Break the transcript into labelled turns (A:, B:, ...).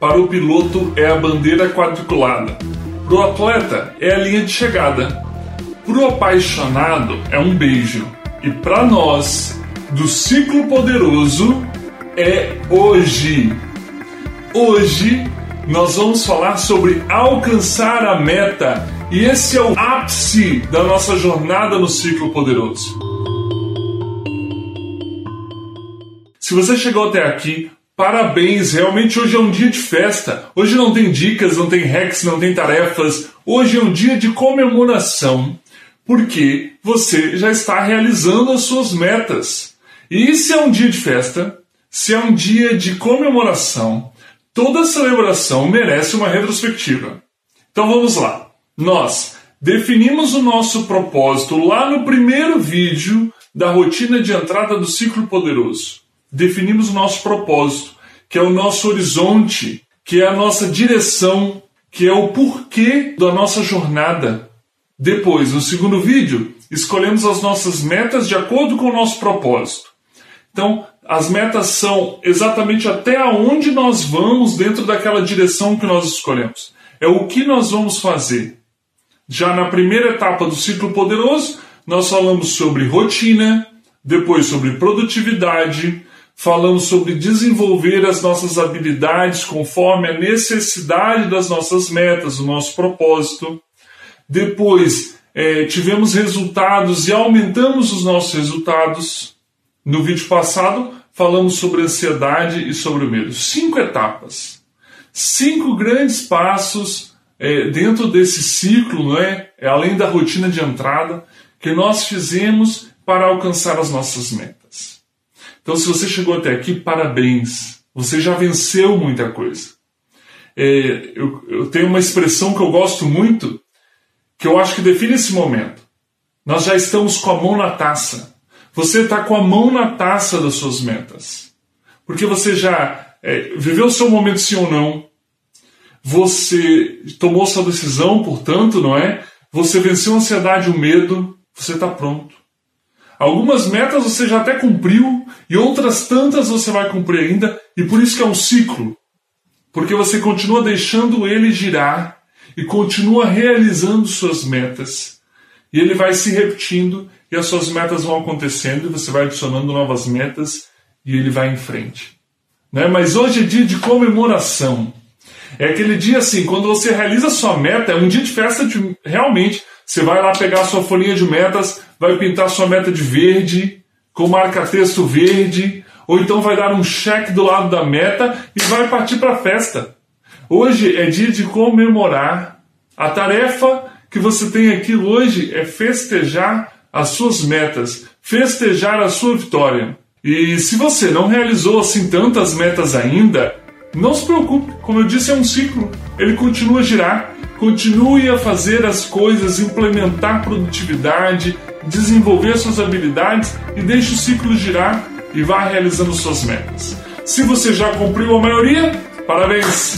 A: Para o piloto é a bandeira quadriculada. Para o atleta é a linha de chegada. Para o apaixonado é um beijo. E para nós, do ciclo poderoso, é hoje. Hoje nós vamos falar sobre alcançar a meta. E esse é o ápice da nossa jornada no ciclo poderoso. Se você chegou até aqui, Parabéns, realmente hoje é um dia de festa. Hoje não tem dicas, não tem hacks, não tem tarefas. Hoje é um dia de comemoração, porque você já está realizando as suas metas. E se é um dia de festa, se é um dia de comemoração, toda celebração merece uma retrospectiva. Então vamos lá. Nós definimos o nosso propósito lá no primeiro vídeo da rotina de entrada do ciclo poderoso definimos o nosso propósito, que é o nosso horizonte, que é a nossa direção, que é o porquê da nossa jornada. Depois, no segundo vídeo, escolhemos as nossas metas de acordo com o nosso propósito. Então, as metas são exatamente até onde nós vamos dentro daquela direção que nós escolhemos. É o que nós vamos fazer. Já na primeira etapa do ciclo poderoso, nós falamos sobre rotina, depois sobre produtividade, falamos sobre desenvolver as nossas habilidades conforme a necessidade das nossas metas, o nosso propósito. Depois, é, tivemos resultados e aumentamos os nossos resultados. No vídeo passado, falamos sobre ansiedade e sobre o medo. Cinco etapas. Cinco grandes passos é, dentro desse ciclo, né, além da rotina de entrada, que nós fizemos para alcançar as nossas metas. Então, se você chegou até aqui, parabéns. Você já venceu muita coisa. É, eu, eu tenho uma expressão que eu gosto muito, que eu acho que define esse momento. Nós já estamos com a mão na taça. Você está com a mão na taça das suas metas. Porque você já é, viveu o seu momento sim ou não. Você tomou sua decisão, portanto, não é? Você venceu a ansiedade o medo. Você está pronto. Algumas metas você já até cumpriu e outras tantas você vai cumprir ainda, e por isso que é um ciclo. Porque você continua deixando ele girar e continua realizando suas metas. E ele vai se repetindo e as suas metas vão acontecendo e você vai adicionando novas metas e ele vai em frente. Né? Mas hoje é dia de comemoração. É aquele dia assim, quando você realiza sua meta, é um dia de festa de, realmente. Você vai lá pegar sua folhinha de metas, vai pintar sua meta de verde, com marca-texto verde, ou então vai dar um cheque do lado da meta e vai partir para a festa. Hoje é dia de comemorar. A tarefa que você tem aqui hoje é festejar as suas metas, festejar a sua vitória. E se você não realizou assim tantas metas ainda, não se preocupe, como eu disse, é um ciclo, ele continua a girar. Continue a fazer as coisas, implementar produtividade, desenvolver suas habilidades e deixe o ciclo girar e vá realizando suas metas. Se você já cumpriu a maioria, parabéns!